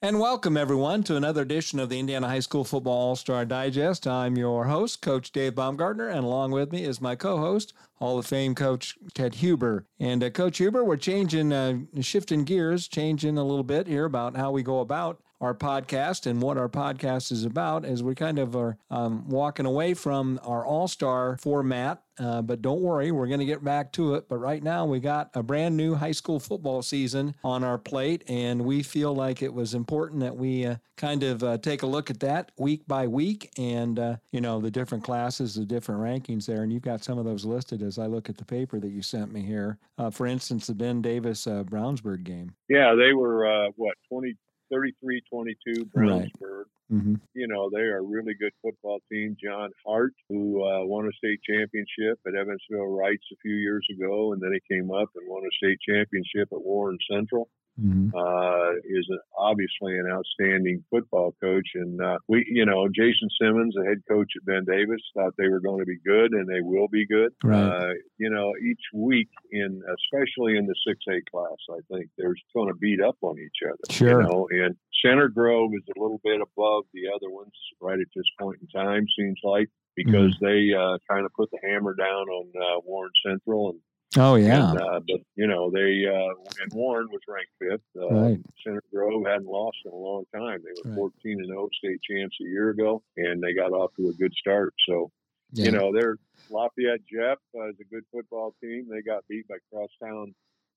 And welcome, everyone, to another edition of the Indiana High School Football All Star Digest. I'm your host, Coach Dave Baumgartner, and along with me is my co host, Hall of Fame Coach Ted Huber. And uh, Coach Huber, we're changing, uh, shifting gears, changing a little bit here about how we go about our podcast and what our podcast is about as we kind of are um, walking away from our all star format. Uh, but don't worry, we're going to get back to it. But right now, we got a brand new high school football season on our plate, and we feel like it was important that we uh, kind of uh, take a look at that week by week and, uh, you know, the different classes, the different rankings there. And you've got some of those listed as I look at the paper that you sent me here. Uh, for instance, the Ben Davis uh, Brownsburg game. Yeah, they were, what, 20, 33 22 Brownsburg. Right. Mm-hmm. You know, they are a really good football team. John Hart, who uh, won a state championship at Evansville Reitz a few years ago, and then he came up and won a state championship at Warren Central mm-hmm. uh, is obviously an outstanding football coach. And uh, we, you know, Jason Simmons, the head coach at Ben Davis, thought they were going to be good, and they will be good. Right. Uh, you know, each week in, especially in the six A class, I think there's going to beat up on each other. Sure. You know, and Center Grove is a little bit above the other ones right at this point in time. Seems like because Mm-hmm. they uh, kind of put the hammer down on uh, Warren Central and Oh, yeah. and, uh, but you know, they uh, and Warren was ranked fifth. Uh, Right. Center Grove hadn't lost in a long time. They were Right. 14 and 0 state champs a year ago, and they got off to a good start. So yeah. you know, they're Lafayette Jeff uh, is a good football team. They got beat by Crosstown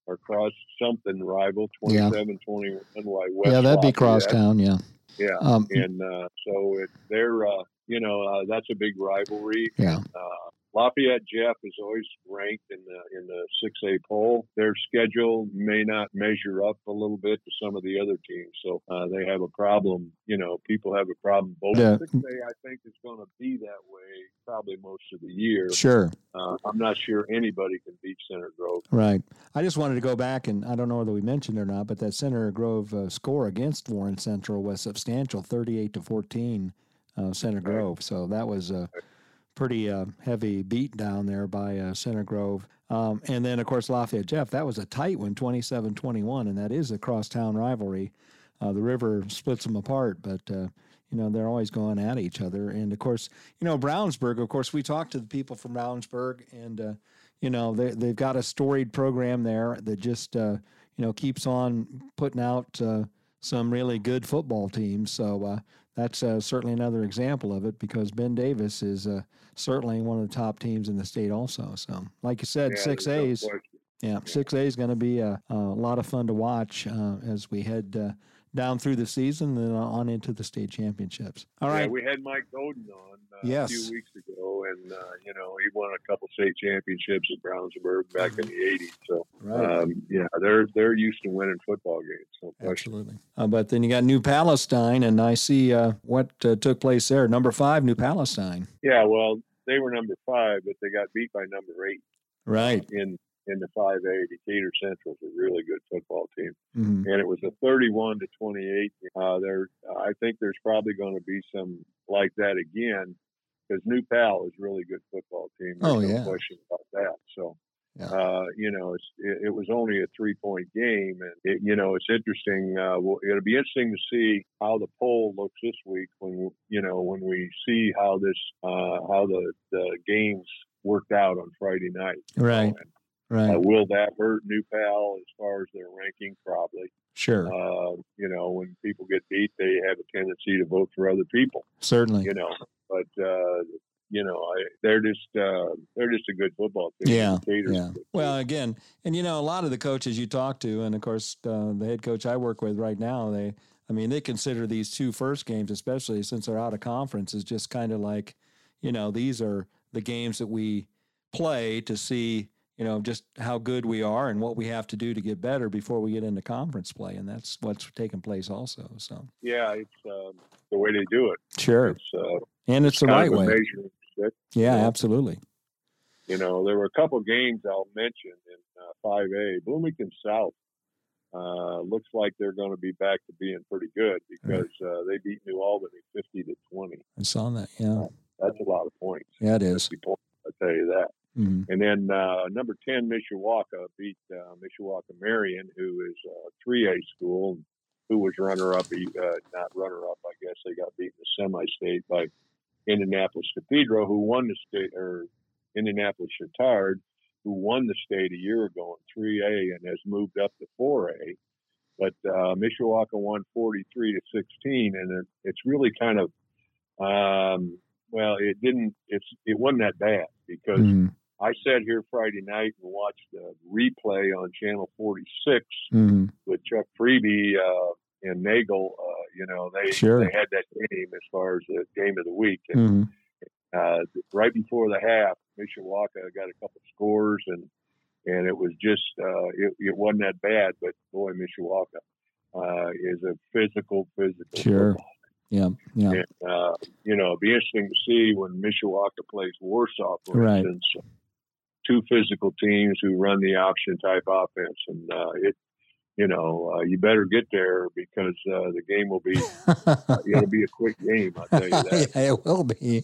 or Cross something rival Yeah. 27 21 by West. yeah, that'd be Lafayette. Crosstown. Yeah. Yeah, Um, and uh, so it, they're uh, you know uh, that's a big rivalry. yeah. Uh, Lafayette Jeff is always ranked in the in the six A poll. Their schedule may not measure up a little bit to some of the other teams, so uh, they have a problem. You know, people have a problem. Both Yeah. six A, I think, is going to be that way probably most of the year. Sure. Uh, I'm not sure anybody can beat Center Grove. Right. I just wanted to go back and I don't know whether we mentioned it or not, but that Center Grove uh, score against Warren Central was substantial, thirty-eight to fourteen, uh, Center Grove. So that was a pretty uh, heavy beat down there by uh, Center Grove. Um, and then of course Lafayette Jeff, that was a tight one, 27-21, and that is a crosstown rivalry. Uh, the river splits them apart, but uh, you know they're always going at each other. And of course, you know Brownsburg. Of course, we talked to the people from Brownsburg, and uh, you know they they've got a storied program there that just uh, you know keeps on putting out some really good football teams. So uh, that's uh, certainly another example of it because Ben Davis is uh, certainly one of the top teams in the state also. So like you said, Yeah, six A's. question. Yeah, six A is going to be a, a lot of fun to watch uh, as we head uh, down through the season and on into the state championships. All right, Yeah, we had Mike Godin on uh, Yes. a few weeks ago, and uh, you know he won a couple state championships at Brownsburg back in the '80s. So Right. um, yeah, they're they're used to winning football games. No. Absolutely. Uh, but then you got New Palestine, and I see uh, what uh, took place there. Number five, New Palestine. Yeah, well, they were number five, but they got beat by number eight Right. in in the five A. Decatur Central's a really good football team, hmm and it was a thirty-one to twenty-eight. Uh, there, I think there's probably going to be some like that again because New Pal is a really good football team. There's Oh, no yeah. question about that. So. Yeah. Uh, you know, it's, it, it was only a three-point game, and it, you know, it's interesting. Uh, well, it'll be interesting to see how the poll looks this week when you know when we see how this uh, how the, the games worked out on Friday night. you know, Right. and, Right. uh, will that hurt New Pal as far as their ranking? Probably. sure. Uh, you know, when people get beat, they have a tendency to vote for other people. Certainly. You know, but uh, you know, I, they're just uh, they're just a good football team. Yeah, Yeah. Well, again, and you know, a lot of the coaches you talk to, and of course, uh, the head coach I work with right now, they, I mean, they consider these two first games, especially since they're out of conference, is just kind of like, you know, these are the games that we play to see, you know, just how good we are and what we have to do to get better before we get into conference play, and that's what's taking place also. So, Yeah, it's um, the way they do it. sure, It's uh, and it's the right way. Yeah, Yeah. absolutely. You know, there were a couple games I'll mention in uh, 5A. Bloomington South uh, looks like they're going to be back to being pretty good because uh, they beat New Albany 50 to 20. I saw that. Yeah, That's a lot of points. yeah, it is. points, I'll tell you that. Mhm. And then uh, number 10, Mishawaka beat uh, Mishawaka Marion, who is a 3A school. who was runner up, uh, not runner up, I guess they got beat in the semi state by Indianapolis Cathedral, who won the state, or Indianapolis Chatard, who won the state a year ago in 3A and has moved up to 4A. But uh, Mishawaka won 43 to 16, and it, it's really kind of, um, well, it didn't, it's it wasn't that bad because mm-hmm. I sat here Friday night and watched the replay on Channel 46 mm-hmm. with Chuck Freeby uh, and Nagel. Uh, you know, they sure. they had that game as far as the game of the week. And, mm-hmm. uh, right before the half, Mishawaka got a couple scores and and it was just uh, it, it wasn't that bad. But boy, Mishawaka uh, is a physical, physical. Sure. Football. Yeah, yeah. And, uh, you know, it'd be interesting to see when Mishawaka plays Warsaw, for right. instance two physical teams who run the option type offense, and uh, it, you know, uh, you better get there because uh, the game will be it'll be a quick game. I tell you that. yeah, it will be.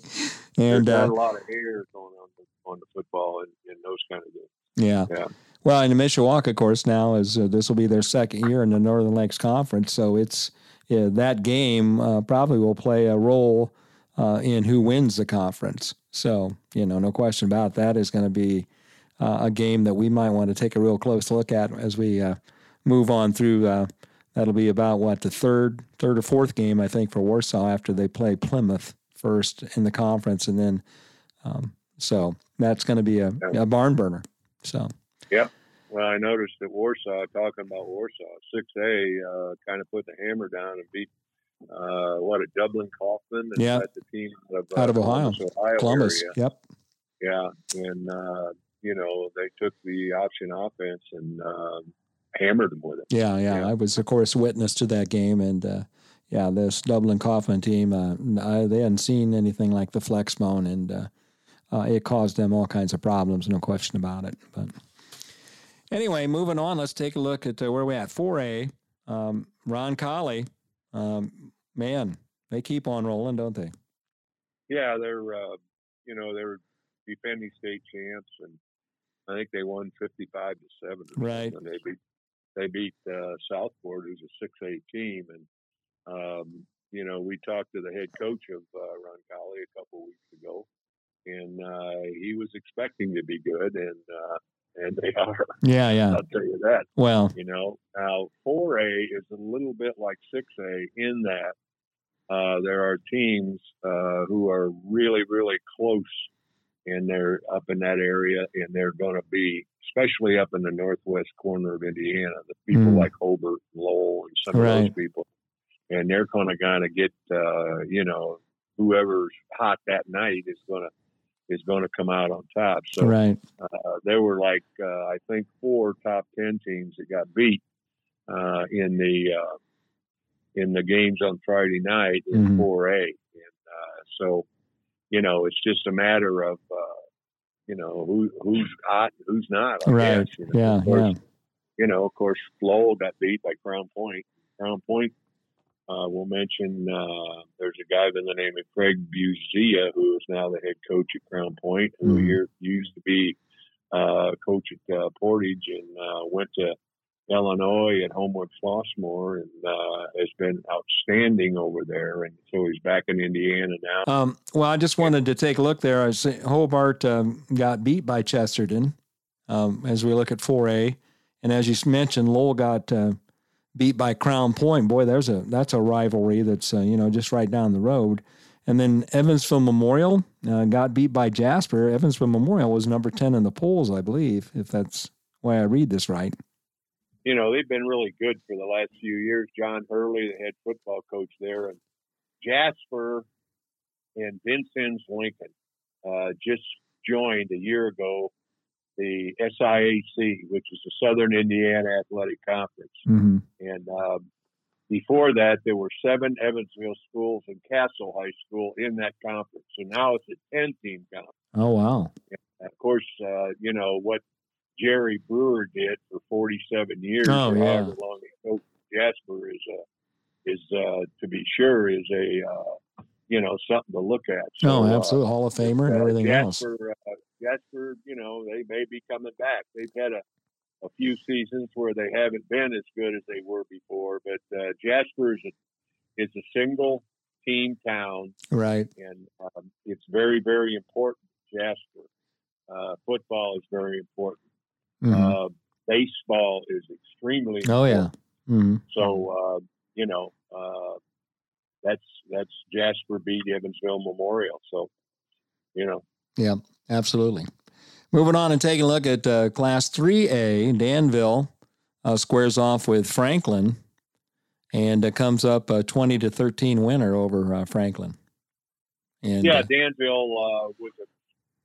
And There's not uh, a lot of air going on on the football and, and those kind of things. Yeah. Yeah. Well, and the Mishawaka, of course, now is uh, this will be their second year in the Northern Lakes Conference, so it's yeah, that game uh, probably will play a role uh, in who wins the conference. So, you know, no question about that is going to be uh, a game that we might want to take a real close look at as we uh, move on through. Uh, that'll be about what the third, third or fourth game I think for Warsaw after they play Plymouth first in the conference, and then um, so that's going to be a, a, barn burner. So. Yeah. Well, I noticed that Warsaw, talking about Warsaw, 6A, uh, kind of put the hammer down and beat uh, what a Dublin Coffman. Yeah, the team out of, uh, out of Ohio, Columbus, Ohio Columbus. Area. Yep. Yeah, and uh, you know they took the option offense and um, hammered them with it. Yeah, yeah, yeah, I was of course witness to that game, and uh, yeah, this Dublin Coffman team, uh, I, they hadn't seen anything like the Flexbone, and uh, uh, it caused them all kinds of problems, no question about it. But anyway, moving on, let's take a look at where we at. 4A, um, Roncalli um, man, they keep on rolling, don't they? Yeah, they're uh, you know they're defending state champs, and I think they won fifty-five to seven. Right. And they beat they beat uh, Southport, who's a six A team, and um, you know we talked to the head coach of uh, Roncalli a couple weeks ago, and uh, he was expecting to be good, and uh, and they are. Yeah, yeah. I'll tell you that. Well, you know, now 4A is a little bit like 6A in that uh, there are teams uh, who are really, really close, and they're up in that area, and they're going to be, especially up in the northwest corner of Indiana, the people mm. like Hobart, and Lowell, and some right. of those people, and they're going to kind of get, uh, you know, whoever's hot that night is going to is going to come out on top. So right. uh, there were like uh, I think four top ten teams that got beat uh, in the uh, in the games on Friday night in mm-hmm. 4A, and uh, so you know it's just a matter of uh, you know who who's hot and who's not. I right. Guess, you know? Yeah. Course, yeah. You know, of course, Lowell got beat by Crown Point. Crown Point uh, we'll mention uh, there's a guy by the name of Craig Buzea, who is now the head coach at Crown Point, who mm-hmm. used to be uh, coach at uh, Portage and uh, went to Illinois at Homewood Flossmoor and uh, has been outstanding over there. And so he's back in Indiana now. Um, well, I just wanted to take a look there. I say Hobart um, got beat by Chesterton um, as we look at 4A. And as you mentioned, Lowell got beat by Crown Point. Boy, there's a that's a rivalry that's uh, you know just right down the road. And then Evansville Memorial uh, got beat by Jasper. Evansville Memorial was number ten in the polls, I believe, if that's why I read this right. You know they've been really good for the last few years. John Hurley, the head football coach there, and Jasper and Vincennes Lincoln uh, just joined a year ago the SIAC, which is the Southern Indiana Athletic Conference. Mm-hmm. And um, before that, there were seven Evansville schools and Castle High School in that conference. So now it's a 10 team conference. Oh, wow. And of course, uh, you know, what Jerry Brewer did for 47 years, oh, yeah. however long he coached Jasper, is, uh, is uh, to be sure, is a uh, you know something to look at. So, oh, absolutely, uh, Hall of Famer and everything Jasper, else. Uh, Jasper, you know, they may be coming back. They've had a a few seasons where they haven't been as good as they were before. But uh, Jasper is a, is a single team town, right? And um, it's very very important. Jasper uh, football is very important. Mm-hmm. Uh, baseball is extremely. Oh yeah. Mm-hmm. So uh, you know uh, that's that's Jasper B. Evansville Memorial. So you know. Yeah, absolutely. Moving on and taking a look at uh, Class 3A, Danville uh, squares off with Franklin and uh, comes up a 20 to 13 winner over uh, Franklin. And yeah, uh, Danville uh, was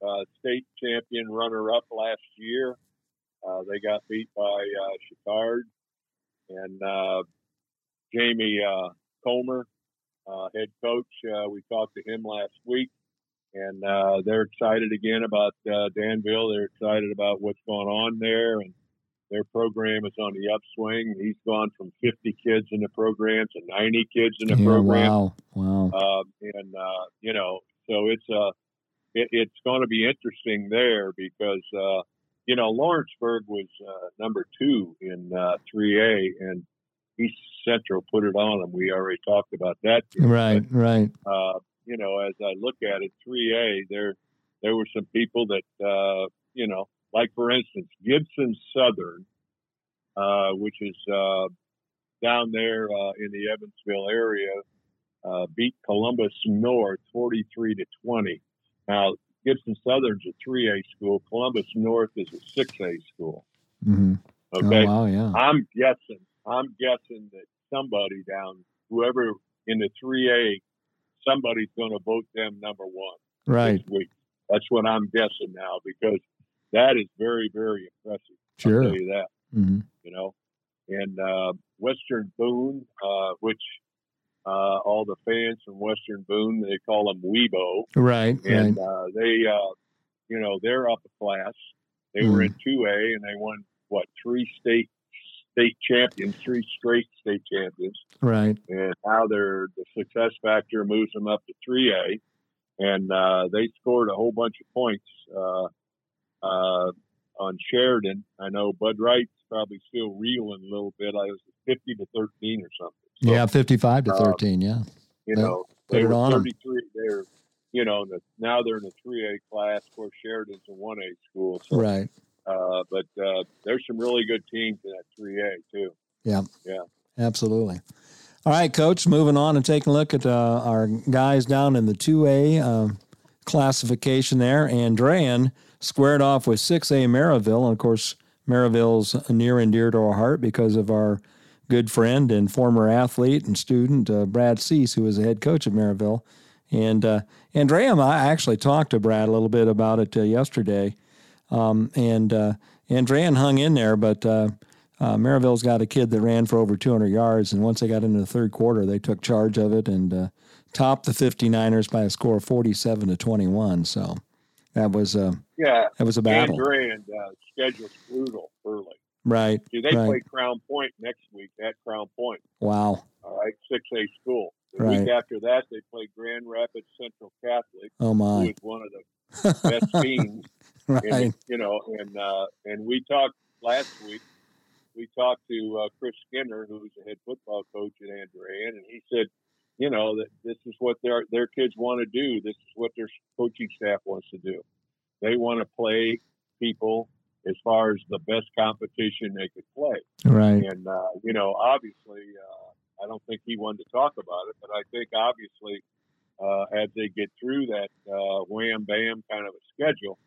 a state champion runner up last year. they got beat by uh, and Jamie Comer, head coach. Uh, we talked to him last week and uh, they're excited again about uh, Danville. They're excited about what's going on there, and their program is on the upswing. He's gone from 50 kids in the program to 90 kids in the yeah, program. Wow, wow. Uh, and uh, you know, so it's uh, it, it's going to be interesting there because uh, you know Lawrenceburg was uh, number two in uh, 3A, and East Central put it on them. We already talked about that. Right, but, right. Uh, you know, as I look at it, 3A, there there were some people that, uh, you know, like for instance, Gibson Southern, uh, which is uh, down there uh, in the Evansville area, uh, beat Columbus North 43 to 20. Now, Gibson Southern's a 3A school. Columbus North is a 6A school. Mm-hmm. Okay. Oh, wow, yeah. I'm guessing. I'm guessing that somebody down, whoever in the 3A somebody's going to vote them number one right. this week. That's what I'm guessing now because that is very, very impressive. Sure. I'll tell you that. Mm-hmm. You know, and uh, Western Boone, uh, which uh, all the fans from Western Boone they call them WeBo, right? And right. Uh, they, uh, you know, they're up a class. They mm. were in two A and they won what three state state champions, three straight state champions. Right. And now they're the success factor moves them up to three A, and uh, they scored a whole bunch of points uh, uh, on Sheridan. I know Bud Wright's probably still reeling a little bit. I was fifty to thirteen or something. So, yeah, fifty-five to thirteen. yeah. You know, they were thirty-three. They're you know, now they're in A class. Of course, Sheridan's a one A school. So, right. Uh, but uh, there's some really good teams in that 3A too. Yeah. Yeah. Absolutely. All right, Coach. Moving on and taking a look at uh, our guys down in the 2A uh, classification there. Andrean squared off with 6A Merrillville, and of course, Merrillville's near and dear to our heart because of our good friend and former athlete and student uh, Brad Seiss, who was the head coach of Merrillville. And uh, Andrean, I actually talked to Brad a little bit about it uh, yesterday um, and uh, Andrean hung in there, but uh, uh, Merrillville's got a kid that ran for over 200 yards, and once they got into the third quarter, they took charge of it and uh, topped the 59ers by a score of 47 to 21. So that was a yeah, that was a battle. Andrean uh, schedule's brutal early. Right. See, they right. play Crown Point next week at Crown Point. Wow. All right, six A school. The right. week after that, they play Grand Rapids Central Catholic. Oh my! Who is one of the best teams right. And, you know, and uh, and we talked last week. We talked to uh, Chris Skinner, who's the head football coach at Andrean, and he said, you know, that this is what their their kids want to do. This is what their coaching staff wants to do. They want to play people as far as the best competition they could play. Right. And uh, you know, obviously, uh, I don't think he wanted to talk about it, but I think obviously, uh, as they get through that uh, wham bam kind of a schedule,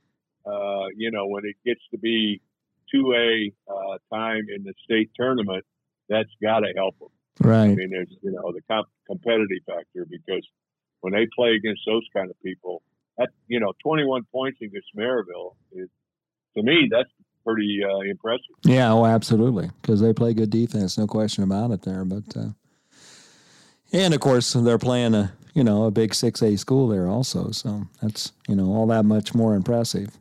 uh, you know, when it gets to be 2A uh, time in the state tournament, that's got to help them. Right. I mean, there's, you know, the comp- competitive factor because when they play against those kind of people, that, you know, 21 points against Merrillville is, to me, that's pretty uh, impressive. Yeah, oh, absolutely. Because they play good defense, no question about it there. But, uh, and of course, they're playing a, you know, a big 6A school there also. So that's, you know, all that much more impressive.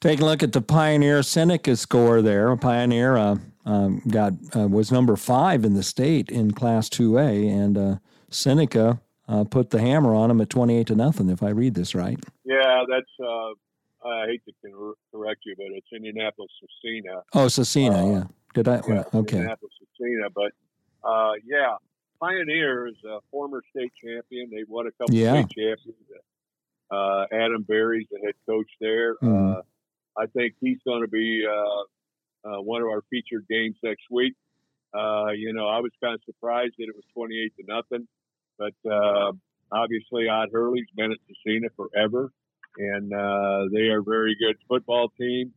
Take a look at the Pioneer Seneca score there. Pioneer uh, um, got uh, was number five in the state in Class 2A, and uh, Seneca uh, put the hammer on them at 28 to nothing. If I read this right. Yeah, that's. Uh, I hate to correct you, but it's Indianapolis Scecina. Oh, Scecina, uh, yeah. Did I? Yeah, okay. Indianapolis Scecina, but uh, yeah, Pioneer is a former state champion. They won a couple yeah. state champions. Uh, Adam Berry's the head coach there. Mm-hmm. Uh, I think he's going to be uh, uh, one of our featured games next week. Uh, you know, I was kind of surprised that it was 28 to nothing, but uh, obviously Ott Hurrle's been at Scecina forever, and uh, they are a very good football team.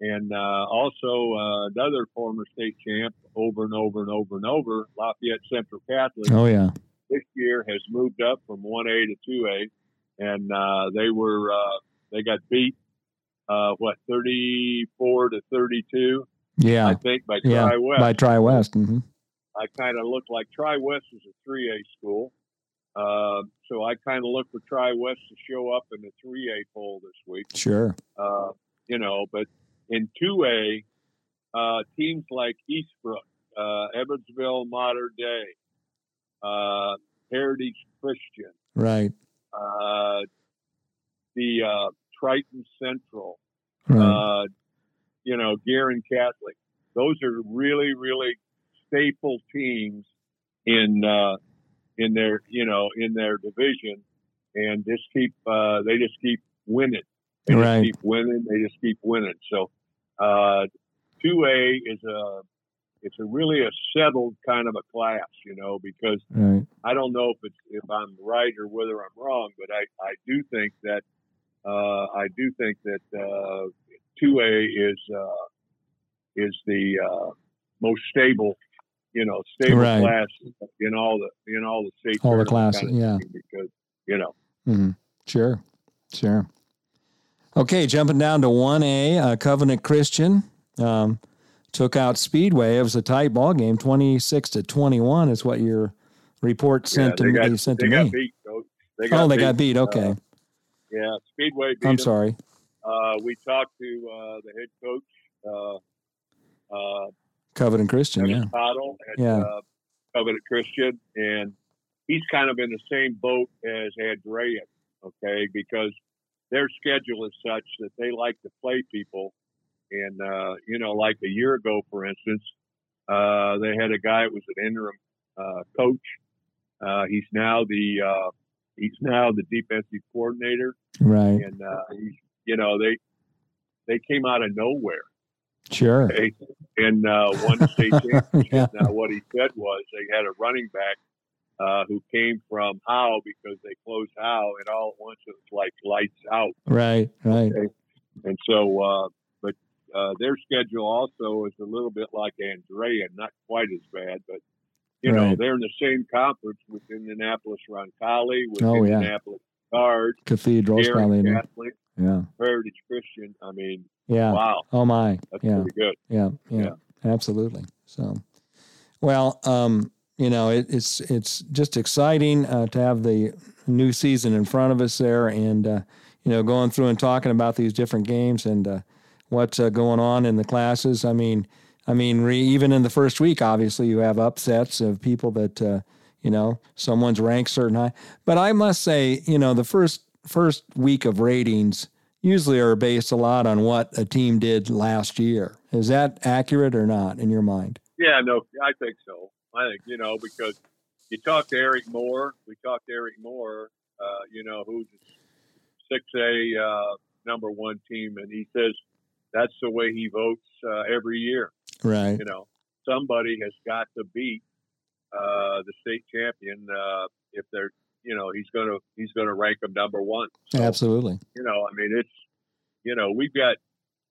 And uh, also uh, another former state champ over and over and over and over, Lafayette Central Catholic. Oh yeah, this year has moved up from 1A to 2A, and uh, they were uh, they got beat uh, what 34 to 32. Yeah, I think by yeah, Tri West. By Tri West. Mm-hmm. I kind of look like Tri West is a 3A school. Uh, so I kind of look for Tri West to show up in the 3A poll this week. Sure. Uh, you know, but in 2A, uh, teams like Eastbrook, uh, Evansville Mater Dei, uh, Heritage Christian, right? Uh, the uh, Triton Central, right. you know, Guerin Catholic. Those are really, really staple teams in in their you know in their division, and just keep uh, they just keep winning. They right. just keep winning. They just keep winning. So uh, two A is a it's a really a settled kind of a class, you know, because right. I don't know if it's if I'm right or whether I'm wrong, but I I do think that uh, I do think that uh, two A is uh, is the uh, most stable you know, stable right. class in all the in all the state all the classes, kind of yeah. Because you know, mm-hmm. sure, sure. Okay, jumping down to one A, uh, Covenant Christian um, took out Speedway. It was a tight ball game, twenty six to twenty one, is what your report sent yeah, to got, me. Sent they to got me. Beat, they oh, they beat. got beat. Okay. Uh, yeah, Speedway. I'm sorry. Uh, we talked to uh, the head coach. Uh, uh, Covenant Christian, Evan yeah. Cottle at Yeah. uh, Covenant Christian, and he's kind of in the same boat as Andrean, okay, because their schedule is such that they like to play people. And, uh, you know, like a year ago, for instance, uh, they had a guy that was an interim uh, coach. Uh, he's now the uh, he's now the defensive coordinator, Right. and uh, he's, you know they they came out of nowhere Sure. okay, and uh, won the state championship. Yeah. Now, what he said was they had a running back uh, who came from Howe because they closed Howe, and all at once it was like lights out. Right. Right. Okay? And so, uh, but uh, their schedule also is a little bit like Andrean, not quite as bad, but you know they're in the same conference with Indianapolis Roncalli, with Oh, yeah. Indianapolis Guard, Cathedral's Gary probably. Catholic, Yeah. Heritage Christian. I mean, Yeah. wow, Oh my. that's Yeah. pretty good. Yeah, yeah, absolutely. So, well, um, you know, it, it's it's just exciting uh, to have the new season in front of us there, and uh, you know, going through and talking about these different games and uh, what's uh, going on in the classes. I mean, I mean, re, even in the first week, obviously, you have upsets of people that uh, you know someone's ranked certain high. But I must say, you know, the first first week of ratings usually are based a lot on what a team did last year. Is that accurate or not in your mind? Yeah, no, I think so. I think you know because you talk to Eric Moore. We talked to Eric Moore. Uh, you know who's six A uh, number one team, and he says that's the way he votes uh, every year. Right. You know, somebody has got to beat uh, the state champion uh, if they're. You know, he's gonna he's gonna rank them number one. So, Absolutely. you know, I mean, it's, you know, we've got,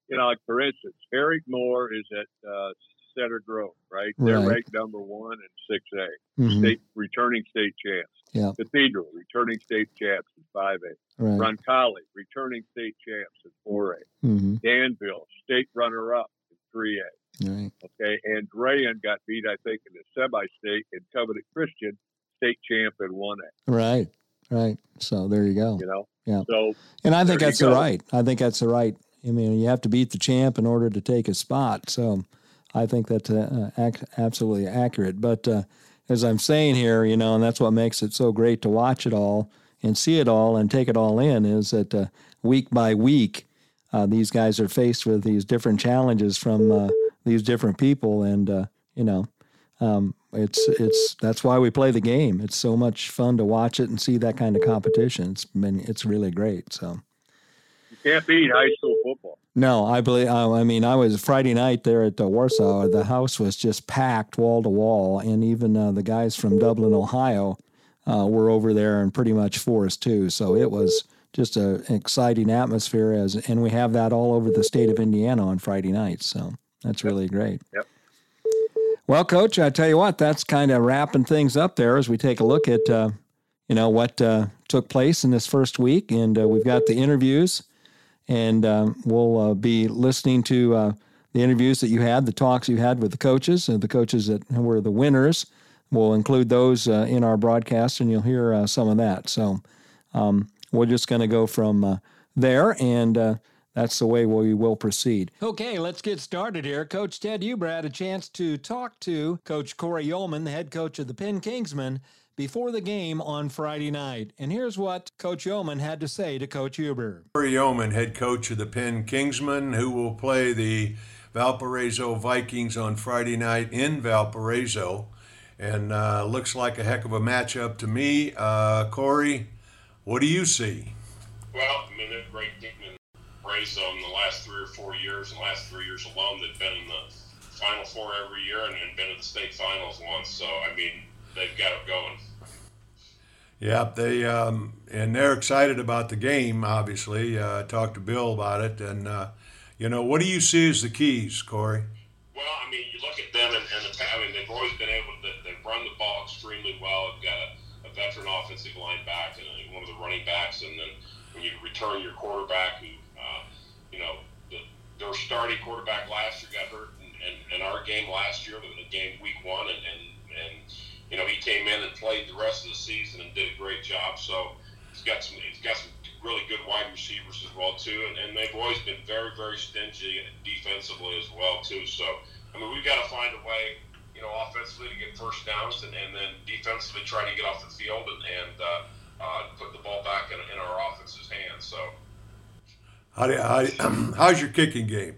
you know, like for instance, Eric Moore is at uh, Center Grove, right? They're ranked number one in 6A, Mhm. state returning state champs. Yeah. Cathedral, returning state champs in 5A. Right. Roncalli, returning state champs in 4A. Mm-hmm. Danville, state runner up in 3A. Right. Okay. And Drayan got beat, I think, in the semi state, and Covenant Christian, state champ in 1A, Right. Right. So there you go. you know? Yeah. So, And I think that's the right. I think that's the right. I mean, you have to beat the champ in order to take a spot. So I think that's uh, ac- absolutely accurate. But uh, as I'm saying here, you know, and that's what makes it so great to watch it all and see it all and take it all in is that uh, week by week, uh, these guys are faced with these different challenges from uh, these different people, and uh, you know, um, it's it's that's why we play the game. It's so much fun to watch it and see that kind of competition. It's been it's really great. So can't beat high school football. No, I believe. I mean, I was Friday night there at the Warsaw. The house was just packed wall to wall, and even uh, the guys from Dublin, Ohio, uh, were over there and pretty much for us too. So it was just a, an exciting atmosphere as, and we have that all over the state of Indiana on Friday nights. So that's really great. Yep. Well, Coach, I tell you what, that's kind of wrapping things up there as we take a look at, uh, you know, what uh, took place in this first week, and uh, we've got the interviews, and um, we'll uh, be listening to uh, the interviews that you had, the talks you had with the coaches, and the coaches that were the winners. We'll include those uh, in our broadcast, and you'll hear some of that. So. Um, we're just going to go from there, and that's the way we will proceed. Okay, let's get started here. Coach Ted Huber had a chance to talk to Coach Corey Yeoman, the head coach of the Penn Kingsmen, before the game on Friday night. And here's what Coach Yeoman had to say to Coach Huber. Corey Yeoman, head coach of the Penn Kingsmen, who will play the Valparaiso Vikings on Friday night in Valparaiso. And uh, looks like a heck of a matchup to me. Uh, Corey, what do you see? Well, I mean, they're great team in Brazo in the last three or four years. In the last three years alone, they've been in the Final Four every year and, and been in the state finals once. So, I mean, they've got it going. Yeah, they um, and they're excited about the game. Obviously, uh, talked to Bill about it, and uh, you know, what do you see as the keys, Corey? Well, I mean, you look at them, and, and the, I mean, they've always been able to. They've run the ball extremely well. They've got a veteran offensive line back and one of the running backs, and then when you return your quarterback, who uh, you know the, their starting quarterback last year got hurt in, in, in our game last year, the game week one, and, and and you know he came in and played the rest of the season and did a great job. So he's got some he's got some really good wide receivers as well too, and, and they've always been very very stingy defensively as well too. So I mean we've got to find a way you know, offensively to get first downs and, and then defensively try to get off the field and, and uh, uh, put the ball back in, in our offense's hands. So, how do, how, how's your kicking game?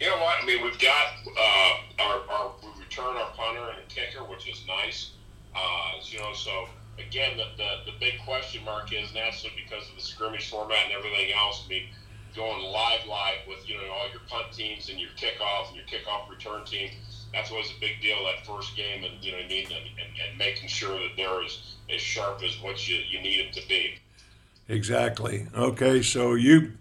You know what? I mean, we've got uh, our, our we return our punter and kicker, which is nice. Uh, you know, so again, the, the the big question mark is naturally because of the scrimmage format and everything else. I mean, going live live with you know all your punt teams and your kickoff and your kickoff return team that's always a big deal that first game, and you know, need and, and, and making sure that they're as, as sharp as what you, you need them to be. Exactly. Okay, so you,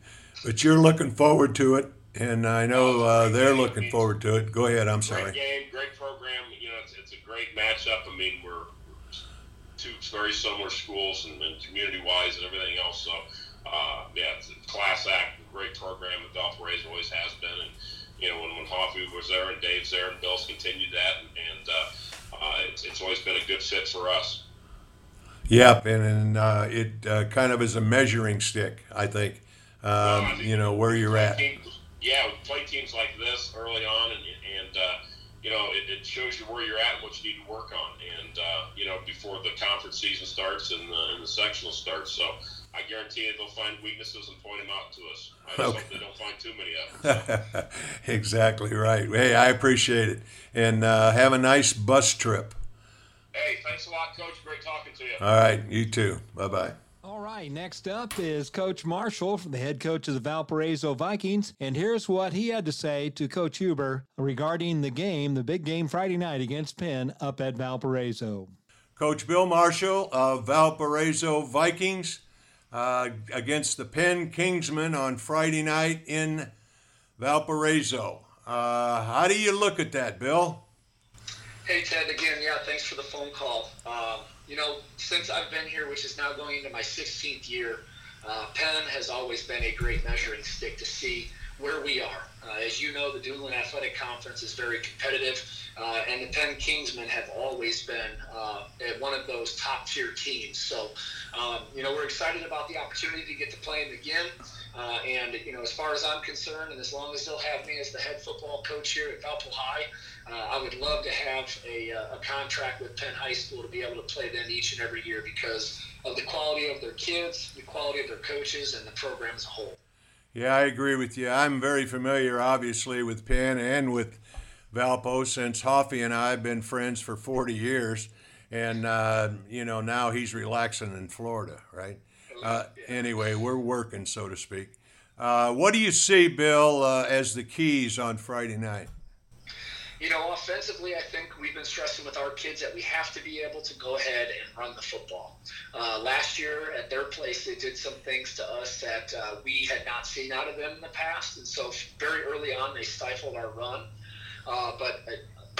but you're looking forward to it, and I know oh, uh, they're looking forward to it. Go ahead. I'm sorry. Great game, great program. You know, it's, it's a great matchup. I mean, we're two very similar schools and, and community-wise and everything else. So, uh, yeah, it's a class act, great program that Valparaiso always has been, and you know, when, when Hoffy was there and Dave's there and Bill's continued that, and, and uh, uh, it's, it's always been a good fit for us. Yep, and, and uh, it uh, kind of is a measuring stick, I think. Um, well, I mean, you know where you're at. Yeah, we play teams like this early on, and, and uh, you know it, it, shows you where you're at and what you need to work on, and uh, you know before the conference season starts and the, and the sectional starts. So I guarantee you they'll find weaknesses and point them out to us. I just okay. hope they don't find too many of them. exactly right. Hey, I appreciate it. And uh, have a nice bus trip. Hey, thanks a lot, Coach. Great talking to you. All right, you too. Bye bye. All right, next up is Coach Marshall, the head coach of the Valparaiso Vikings. And here's what he had to say to Coach Huber regarding the game, the big game Friday night against Penn up at Valparaiso. Coach Bill Marshall of Valparaiso Vikings uh, against the Penn Kingsmen on Friday night in Valparaiso. Uh, how do you look at that, Bill? Hey, Ted, again, yeah, thanks for the phone call. Um, you know, since I've been here, which is now going into my 16th year, uh, Penn has always been a great measuring stick to see where we are. Uh, as you know, the Duneland Athletic Conference is very competitive, uh, and the Penn Kingsmen have always been uh, one of those top tier teams. So, um, you know, we're excited about the opportunity to get to play them again. Uh, and, you know, as far as I'm concerned, and as long as they'll have me as the head football coach here at Valpo High, uh, I would love to have a, uh, a contract with Penn High School to be able to play them each and every year because of the quality of their kids, the quality of their coaches, and the program as a whole. Yeah, I agree with you. I'm very familiar, obviously, with Penn and with Valpo since Hoffy and I have been friends for 40 years. And, uh, you know, now he's relaxing in Florida, right? Uh, anyway, we're working, so to speak. Uh, what do you see, Bill, uh, as the keys on Friday night? You know, offensively, I think we've been stressing with our kids that we have to be able to go ahead and run the football. Uh, last year at their place, they did some things to us that uh, we had not seen out of them in the past, and so very early on they stifled our run. Uh, but uh,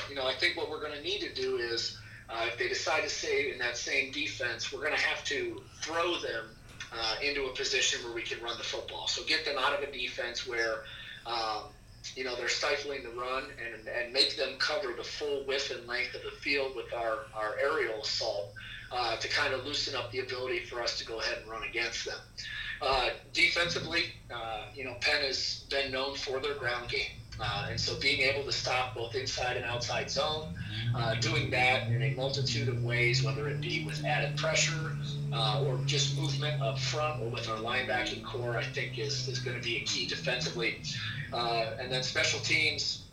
you know, I think what we're going to need to do is, uh, if they decide to stay in that same defense, we're going to have to throw them uh, into a position where we can run the football. So get them out of a defense where. Um, you know, they're stifling the run and, and make them cover the full width and length of the field with our, our aerial assault uh, to kind of loosen up the ability for us to go ahead and run against them. Uh, defensively, uh, you know, Penn has been known for their ground game. Uh, and so being able to stop both inside and outside zone, uh, doing that in a multitude of ways, whether it be with added pressure uh, or just movement up front or with our linebacking core, I think is, is going to be a key defensively. Uh, and then special teams,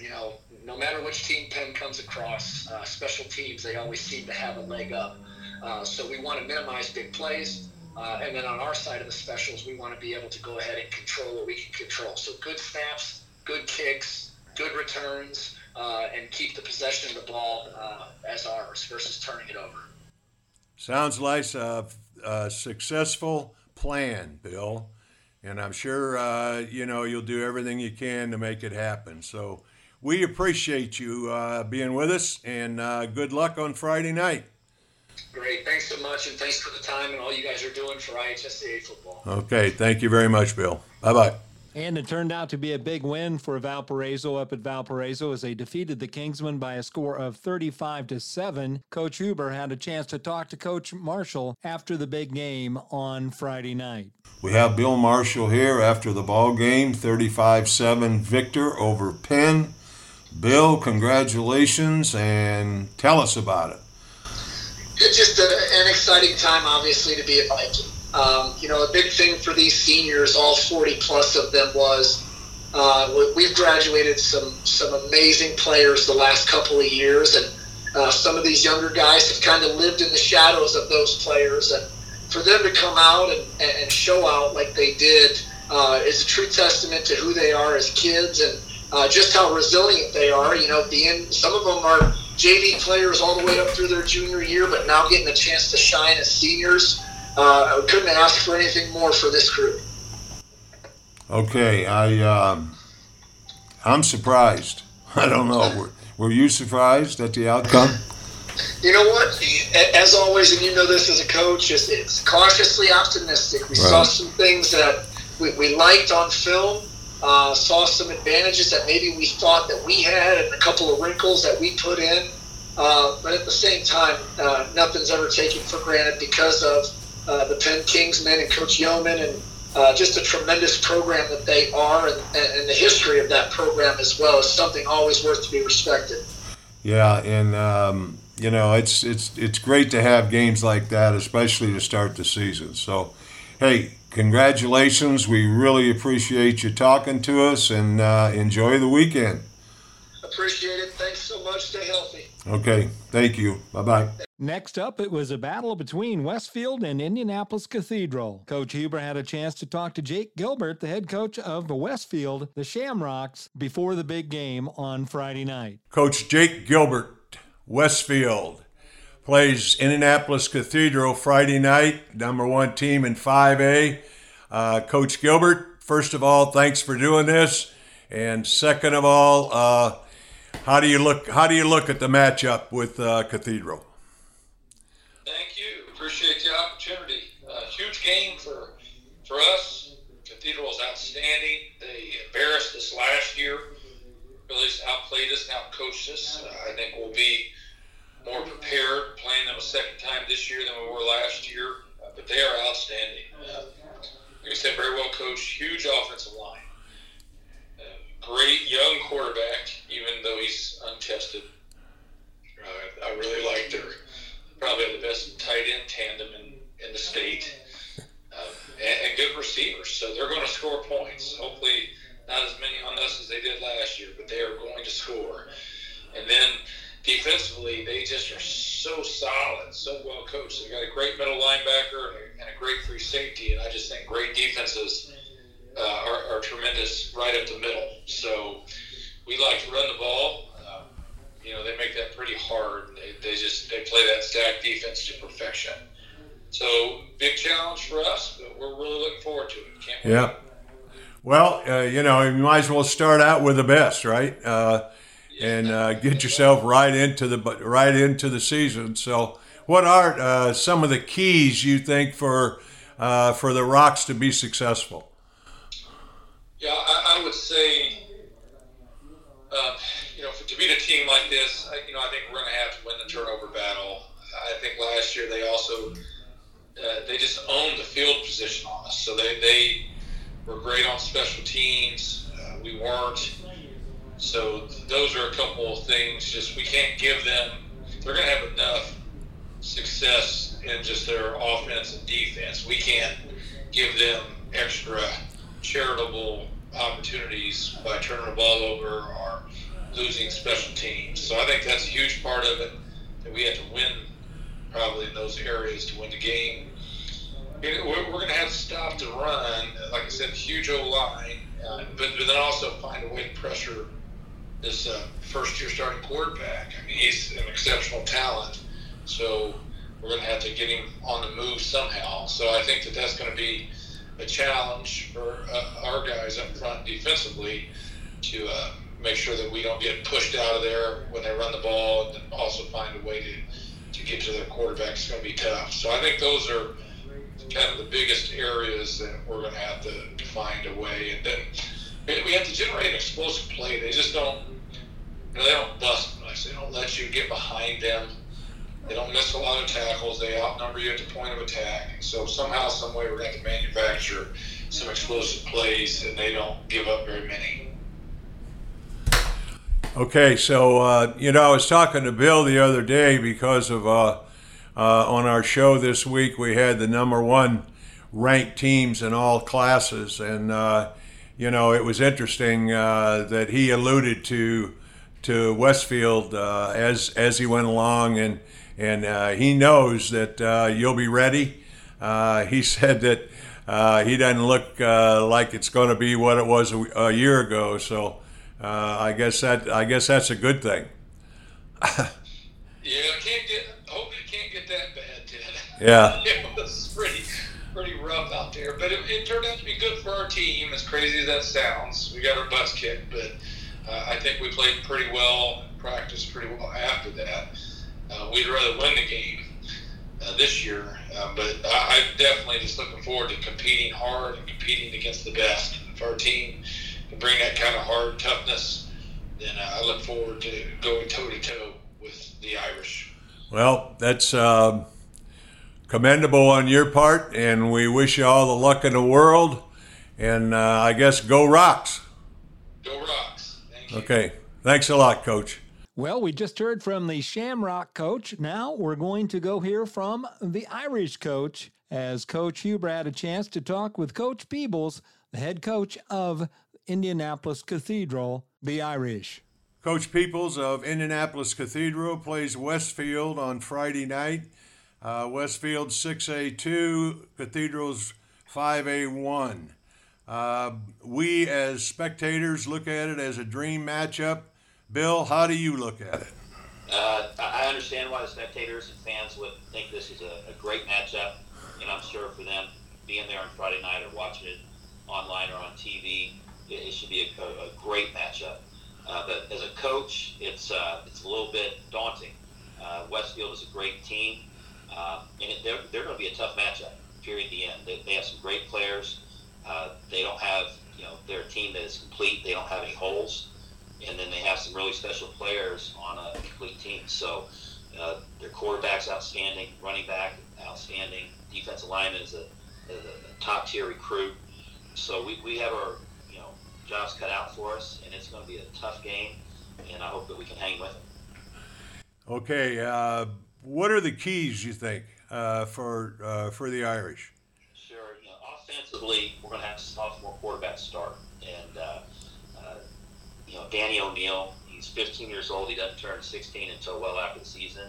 you know, no matter which team Penn comes across, uh, special teams, they always seem to have a leg up. Uh, so we want to minimize big plays. and then on our side of the specials, we want to be able to go ahead and control what we can control. So good snaps, good kicks, good returns, uh, and keep the possession of the ball uh, as ours versus turning it over. Sounds like a, a successful plan, Bill. And I'm sure uh, you know you'll do everything you can to make it happen. So we appreciate you uh, being with us, and uh, good luck on Friday night. Great. Thanks so much, and thanks for the time and all you guys are doing for IHSAA football. Okay. Thank you very much, Bill. Bye bye. And it turned out to be a big win for Valparaiso up at Valparaiso as they defeated the Kingsmen by a score of 35 to 7. Coach Huber had a chance to talk to Coach Marshall after the big game on Friday night. We have Bill Marshall here after the ball game, 35-7 victor over Penn. Bill, congratulations and tell us about it. It's just a, an exciting time, obviously, to be a Viking. Um, you know, a big thing for these seniors, all 40 plus of them, was uh, we've graduated some some amazing players the last couple of years, and uh, some of these younger guys have kind of lived in the shadows of those players, and for them to come out and, and show out like they did uh, is a true testament to who they are as kids and uh, just how resilient they are. You know, being some of them are JV players all the way up through their junior year, but now getting a chance to shine as seniors uh, I couldn't ask for anything more for this group. Okay, I um, I'm surprised. I don't know. Were, were you surprised at the outcome? You know what? As always, and you know this as a coach, it's, it's cautiously optimistic. We right. saw some things that we, we liked on film. Uh, saw some advantages that maybe we thought that we had, and a couple of wrinkles that we put in. Uh, but at the same time, uh, nothing's ever taken for granted because of uh, the Penn Kingsmen and Coach Yeoman, and uh, just a tremendous program that they are, and, and, the history of that program as well is something always worth to be respected. Yeah, and um, you know it's it's it's great to have games like that, especially to start the season. So, hey, congratulations! We really appreciate you talking to us, and uh, enjoy the weekend. Appreciate it. Thanks so much. Stay healthy. Okay. Thank you. Bye bye. Next up, it was a battle between Westfield and Indianapolis Cathedral. Coach Huber had a chance to talk to Jake Gilbert, the head coach of the Westfield, the Shamrocks, before the big game on Friday night. Coach Jake Gilbert, Westfield, plays Indianapolis Cathedral Friday night, number one team in 5A. Uh, coach Gilbert, first of all, thanks for doing this. And second of all, uh, how do you look? How do you look at the matchup with uh, Cathedral? appreciate the opportunity. Uh, huge game for for us. Cathedral is outstanding. They embarrassed us last year. Really outplayed us outcoached us. Uh, I think we'll be more prepared playing them a second time this year than we were last year. Uh, but they are outstanding. Uh, like I said, very well coached. Huge offensive line. Uh, great young quarterback, even though he's untested. Uh, I really like their probably the best tight end tandem in, in the state, and, and good receivers. So they're going to score points. Hopefully, not as many on us as they did last year, but they are going to score. And then defensively, they just are so solid, so well coached. They've got a great middle linebacker and a, great free safety, and I just think great defenses uh, are, are, tremendous right up the middle. So we like to run the ball. Um, you know, they make that pretty hard. They, they just they play that stack defense to perfection. So big challenge for us, but we're really looking forward to it. Can't wait. Yeah. Well, uh, you know, you might as well start out with the best, right? Uh, and uh, get yourself right into the right into the season. So, what are uh, some of the keys you think for uh, for the Rocks to be successful? Yeah, I, I would say, uh, you know, for, to beat a team like this, I, you know, I think we're going to have to win the turnover battle. I think last year they also uh, they just owned the field position on us, so they they were great on special teams. Uh, we weren't. So those are a couple of things. Just we can't give them. They're going to have enough success in just their offense and defense. We can't give them extra charitable opportunities by turning the ball over or losing special teams. So I think that's a huge part of it that we have to win probably in those areas to win the game. We're, we're going to have to stop to run. Like I said, huge O line, uh, but, but then also find a way to pressure this uh, first year starting quarterback. I mean, he's an exceptional talent. So we're going to have to get him on the move somehow. So I think that that's going to be a challenge for uh, our guys up front defensively to uh, make sure that we don't get pushed out of there when they run the ball and also find a way to, to get to their quarterback. It's going to be tough. So I think those are kind of the biggest areas that we're going to have to, to find a way. And then we have to generate an explosive play. They just don't, you know, they don't bust much. They don't let you get behind them. They don't miss a lot of tackles. They outnumber you at the point of attack. So somehow, some way, we're going to manufacture some explosive plays, and they don't give up very many. Okay, so uh, you know, I was talking to Bill the other day because of uh, uh, on our show this week, we had the number one ranked teams in all classes, and uh, you know it was interesting uh, that he alluded to to Westfield uh, as as he went along, and and uh, he knows that uh, you'll be ready. he said that he doesn't look like it's going to be what it was a, a year ago, so I guess that I guess that's a good thing. yeah, can't get. Yeah. it was pretty pretty rough out there, but it, it, turned out to be good for our team. As crazy as that sounds, we got our butts kicked, but uh, I think we played pretty well, practiced pretty well after that. Uh, we'd rather win the game uh, this year, uh, but I, am definitely just looking forward to competing hard and competing against the best. If our team can bring that kind of hard toughness, then I look forward to going toe to toe with the Irish. Well, that's uh, commendable on your part, and we wish you all the luck in the world. And uh, I guess go Rocks. Go Rocks. Okay. Thanks a lot, Coach. Well, we just heard from the Shamrock coach. Now we're going to go hear from the Irish coach as Coach Huber had a chance to talk with Coach Peebles, the head coach of Indianapolis Cathedral, the Irish. Coach Peebles of Indianapolis Cathedral plays Westfield on Friday night. Uh, Westfield 6A2, Cathedral's 5A1. Uh, we as spectators look at it as a dream matchup. Bill, how do you look at it? Uh, I understand why the spectators and fans would think this is a, a, great matchup, and I'm sure for them being there on Friday night or watching it online or on TV, it, it should be a, a great matchup. Uh, but as a coach, it's uh, it's a little bit daunting. Uh, Westfield is a great team, uh, and they're, they're going to be a tough matchup. Period. The end. They, they have some great players. Uh, they don't have you know their team that is complete. They don't have any holes, and then they have some really special players on a complete team. So uh, their quarterback's outstanding, running back outstanding, defensive lineman is a, a, a top tier recruit. So we, we have our you know, job's cut out for us, and it's going to be a tough game, and I hope that we can hang with it. Okay, uh, what are the keys you think uh, for uh, for the Irish? Sure. You know, offensively, we're going to have a sophomore quarterback start, and uh, uh, you know Danny O'Neill. He's 15 years old. He doesn't turn 16 until well after the season.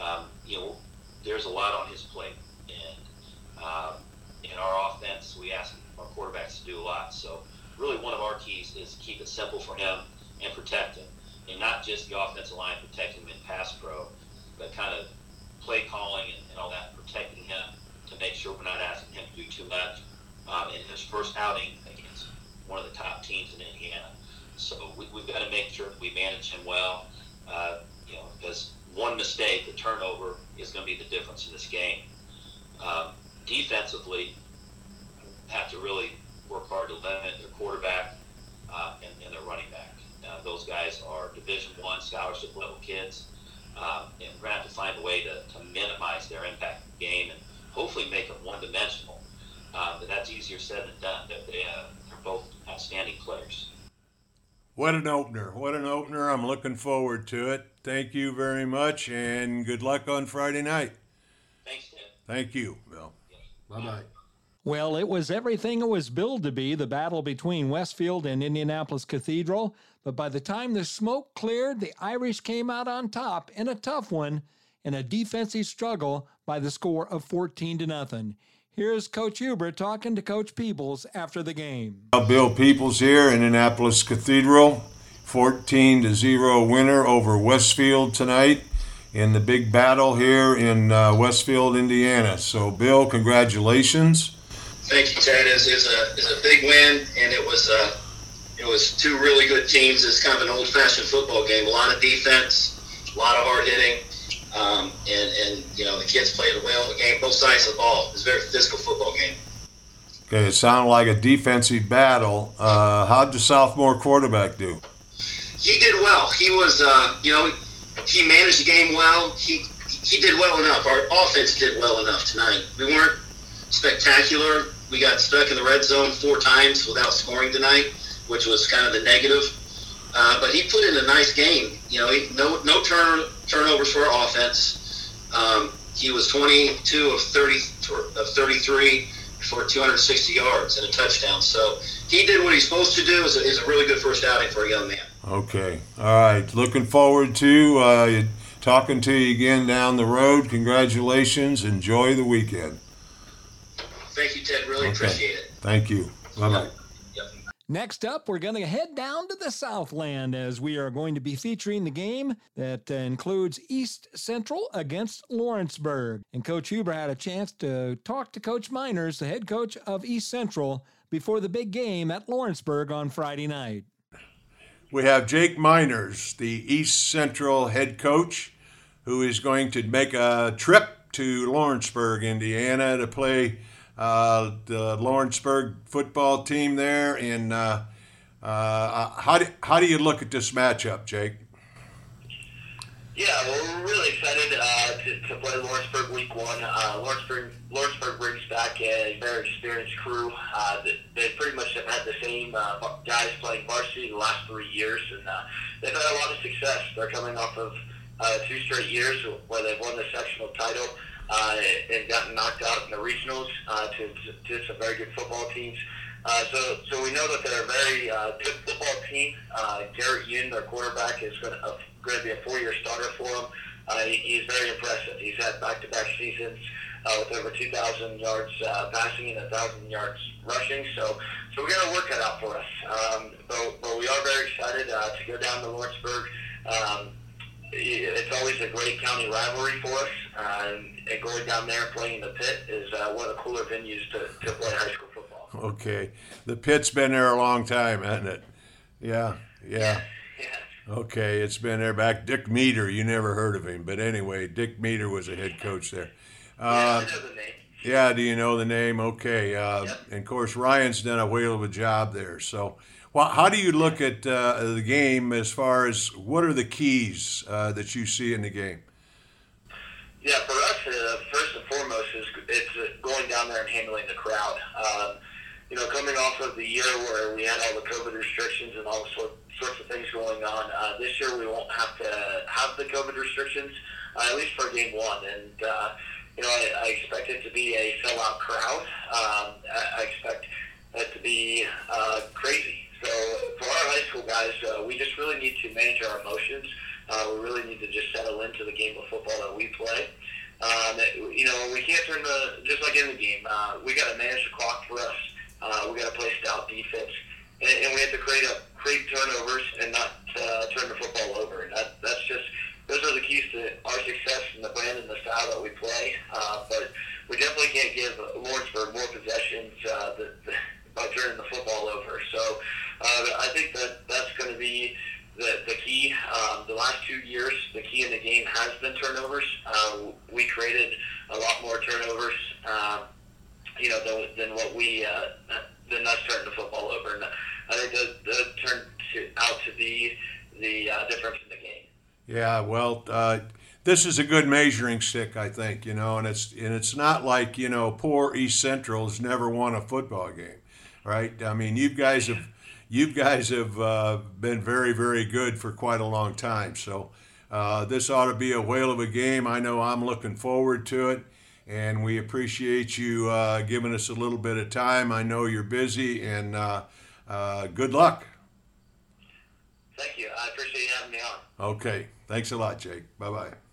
Um, you know, there's a lot on his plate, and um, in our offense, we ask our quarterbacks to do a lot. So really, one of our keys is keep it simple for him and protect him, and not just the offensive line protect him in pass pro, but kind of play calling and, and all that, protecting him to make sure we're not asking him to do too much um, in his first outing against one of the top teams in Indiana. So we, have got to make sure we manage him well, uh, you know, because one mistake, the turnover, is going to be the difference in this game. Um, defensively, have to really work hard to limit their quarterback uh, and, and, their running back. Uh, those guys are Division One scholarship level kids, um, and we're going to have to find a way to, to minimize their impact in the game and hopefully make it one dimensional. Uh, but that's easier said than done. They're, they, uh, they're both outstanding players. What an opener. What an opener. I'm looking forward to it. Thank you very much, and good luck on Friday night. Thanks, Ted. Thank you, Bill. Bye bye. Well, it was everything it was billed to be the battle between Westfield and Indianapolis Cathedral. But by the time the smoke cleared, the Irish came out on top in a tough one in a defensive struggle by the score of 14 to nothing. Here's Coach Huber talking to Coach Peebles after the game. Bill Peebles here, Indianapolis Cathedral, 14 to 0 winner over Westfield tonight in the big battle here in uh, Westfield, Indiana. So, Bill, congratulations. Thank you, Ted. It's, it's a it's a big win, and it was uh, it was two really good teams. It's kind of an old-fashioned football game. A lot of defense, a lot of hard hitting. Um, and, and, you know, the kids played a well game, both sides of the ball. It's a very physical football game. Okay, it sounded like a defensive battle. Uh, how'd the sophomore quarterback do? He did well. He was, uh, you know, he managed the game well. He he did well enough. Our offense did well enough tonight. We weren't spectacular. We got stuck in the red zone four times without scoring tonight, which was kind of the negative. Uh, but he put in a nice game. You know, he, no no turn, turnovers for our offense. Um, he was 22 of 30 of 33 for 260 yards and a touchdown. So he did what he's supposed to do. Is a, a really good first outing for a young man. Okay. All right. Looking forward to uh, talking to you again down the road. Congratulations. Enjoy the weekend. Thank you, Ted. Really okay. appreciate it. Thank you. Bye bye. Next up, we're going to head down to the Southland as we are going to be featuring the game that includes East Central against Lawrenceburg. And Coach Huber had a chance to talk to Coach Miners, the head coach of East Central, before the big game at Lawrenceburg on Friday night. We have Jake Miners, the East Central head coach, who is going to make a trip to Lawrenceburg, Indiana to play uh, the Lawrenceburg football team there. And uh, uh, how, do, how do you look at this matchup, Jake? Yeah, well, we're really excited uh, to, to play Lawrenceburg week one. Uh, Lawrenceburg, Lawrenceburg brings back a very experienced crew. Uh, that they pretty much have had the same uh, guys playing varsity the last three years, and uh, they've had a lot of success. They're coming off of uh, two straight years where they've won the sectional title uh, and gotten knocked out in the regionals uh, to, to, some very good football teams. Uh, so, so we know that they're a very uh, good football team. Uh, Garrett Yun, their quarterback, is going to, uh, going to be a four-year starter for them. Uh, he, he's very impressive. He's had back-to-back seasons uh, with over 2,000 yards uh, passing and 1,000 yards rushing. So, so we got to work that out for us. Um, but, but we are very excited uh, to go down to Lawrenceburg. Um, it's always a great county rivalry for us. Uh, and going down there and playing in the pit is uh, one of the cooler venues to, to play high school football. Okay. The pit's been there a long time, hasn't it? Yeah, yeah. yeah. Okay, it's been there back. Dick Meter, you never heard of him, but anyway, Dick Meter was a head coach there. Uh, yeah, I know the name. Yeah, do you know the name? Okay. Uh, yep. And of course, Ryan's done a whale of a job there. So, well, how do you look at uh, the game as far as what are the keys uh, that you see in the game? Yeah, for us, uh, first and foremost is it's uh, going down there and handling the crowd. Um, you know, coming off of the year where we had all the COVID restrictions and all sort, sorts of things going on, uh, this year we won't have to have the COVID restrictions, uh, at least for game one. And, uh, you know, I, I expect it to be a sellout crowd. Um, I, I expect it to be uh, crazy. So for our high school guys, uh, we just really need to manage our emotions. Uh, we really need to just settle into the game of football that we play. Um, you know, we can't turn the just like in the game. Uh, we got to manage the clock for us. Uh, we got to play stout defense, and, and we have to create a create turnovers and not uh, turn the football over. And that, that's just those are the keys to our success and the brand and the style that we play. Uh, but we definitely can't give Lawrenceburg more possessions uh, the, the, by turning the football over. So uh, I think that that's going to be the, the key. Um, the last two years, the key in the game has been turnovers. Uh, we created a lot more turnovers, uh, you know, than, than what we uh, than us turning the football over. And I think that, that turned to, out to be the uh, difference in the game. Yeah, well, uh, this is a good measuring stick, I think. You know, and it's and it's not like you know poor East Central has never won a football game, right? I mean, you guys have you guys have uh, been very very good for quite a long time. So uh, this ought to be a whale of a game. I know I'm looking forward to it, and we appreciate you uh, giving us a little bit of time. I know you're busy, and uh, uh, good luck. Thank you. I appreciate you having me on. Okay. Thanks a lot, Jake. Bye bye.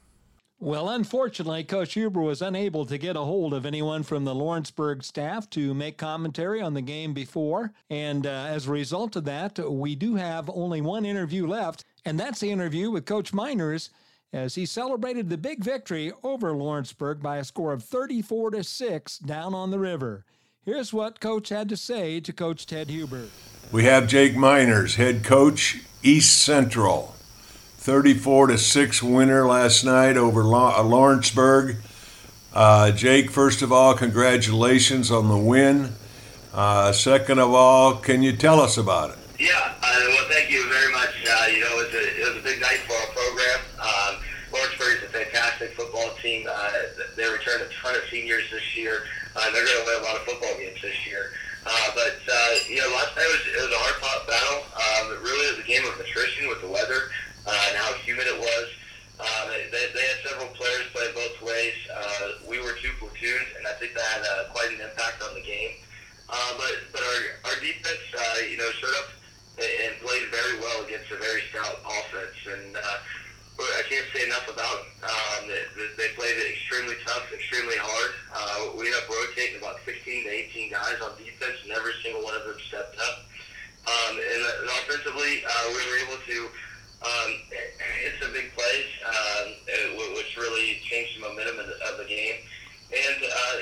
Well, unfortunately, Coach Huber was unable to get a hold of anyone from the Lawrenceburg staff to make commentary on the game before. And uh, as a result of that, we do have only one interview left, and that's the interview with Coach Miners as he celebrated the big victory over Lawrenceburg by a score of 34 to 6 down on the river. Here's what Coach had to say to Coach Ted Huber. We have Jake Miners, head coach, East Central. 34 to 6 winner last night over uh, Lawrenceburg. Uh, Jake, first of all, congratulations on the win. Uh, second of all, can you tell us about it? Yeah, uh, well, thank you very much. Uh, you know, it was, a, it was a big night for our program. Um, Lawrenceburg is a fantastic football team. Uh, they returned a ton of seniors this year. They're going to win a lot of football games this year. Uh, but uh, you know, last night was, it was a hard fought battle. Um, it really was a game of attrition with the weather uh, and how humid it was. Uh, they, they had several players play both ways. Uh, we were two platoons, and I think that had uh, quite an impact on the game. Uh, but but our, our defense, uh, you know, showed up and played very well against a very stout offense. And uh, I can't say enough about um, they, they played it extremely tough, extremely hard. Uh, we ended up rotating about 16 to 18 guys on defense, and every single one of them stepped up. Um, and, and offensively, uh, we were able to um, hit some big plays, um, which really changed the momentum of the, of the game. And, uh,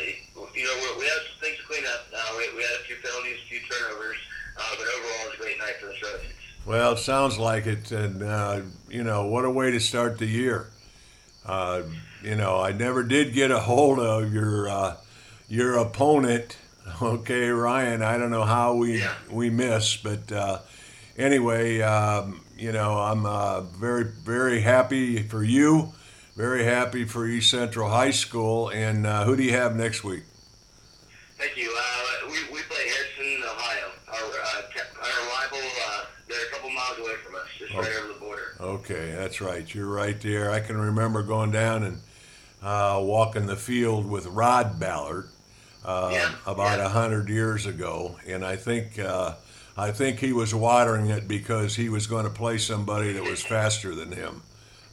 you know, we had some things to clean up. Uh, we, we had a few penalties, a few turnovers, uh, but overall, it was a great night for the Trojans. Well, it sounds like it. And, uh, you know, what a way to start the year. Uh, you know, I never did get a hold of your uh, your opponent. Okay, Ryan. I don't know how we yeah. we missed, but uh, anyway, um, you know, I'm uh, very, very happy for you. Very happy for East Central High School. And uh, who do you have next week? Thank you. Uh, we, we play Harrison, Ohio. Our, uh, our rival, uh, they're a couple miles away from us, just okay. right over the border. Okay, that's right. You're right there. I can remember going down and uh, walking the field with Rod Ballard yeah, about a yeah. hundred years ago, and I think I think he was watering it because he was going to play somebody that was faster than him.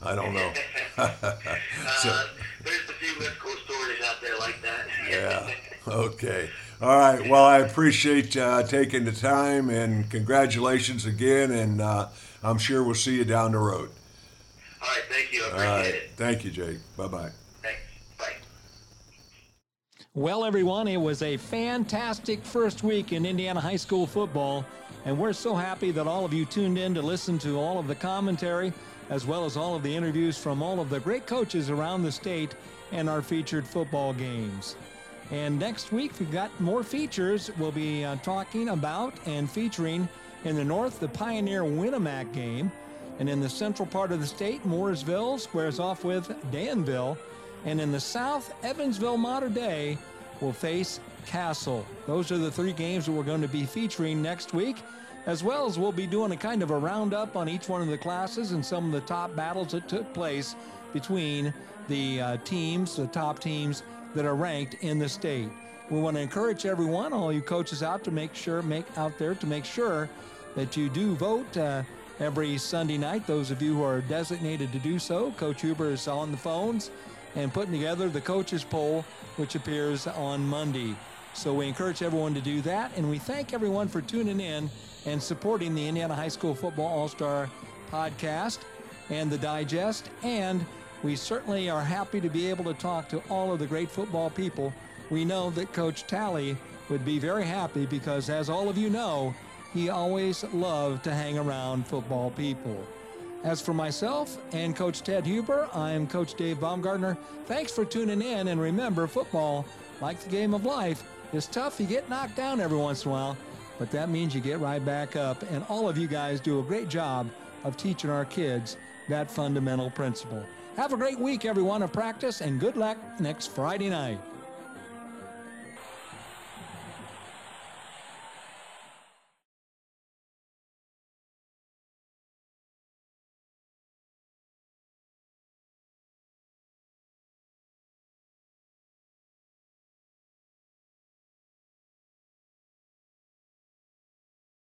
I don't know. so, uh, there's a few mythical stories out there like that. yeah. Okay. All right. Well, I appreciate uh, taking the time and congratulations again. And uh, I'm sure we'll see you down the road. All right. Thank you. I appreciate All right. it. Thank you, Jake. Bye bye. Well, everyone, it was a fantastic first week in Indiana high school football, and we're so happy that all of you tuned in to listen to all of the commentary as well as all of the interviews from all of the great coaches around the state and our featured football games. And next week, we've got more features. We'll be uh, talking about and featuring in the north the Pioneer Winamac game, and in the central part of the state, Mooresville squares off with Danville. And in the South, Evansville Mater Dei will face Castle. Those are the three games that we're going to be featuring next week, as well as we'll be doing a kind of a roundup on each one of the classes and some of the top battles that took place between the uh, teams, the top teams that are ranked in the state. We want to encourage everyone, all you coaches out to make sure, make out there to make sure that you do vote uh, every Sunday night. Those of you who are designated to do so, Coach Huber is on the phones and putting together the coaches poll, which appears on Monday. So we encourage everyone to do that, and we thank everyone for tuning in and supporting the Indiana High School Football All Star podcast and the digest. And we certainly are happy to be able to talk to all of the great football people. We know that Coach Talley would be very happy because, as all of you know, he always loved to hang around football people. As for myself and Coach Ted Huber, I am Coach Dave Baumgartner. Thanks for tuning in, and remember, football, like the game of life, is tough. You get knocked down every once in a while, but that means you get right back up. And all of you guys do a great job of teaching our kids that fundamental principle. Have a great week, everyone, of practice, and good luck next Friday night.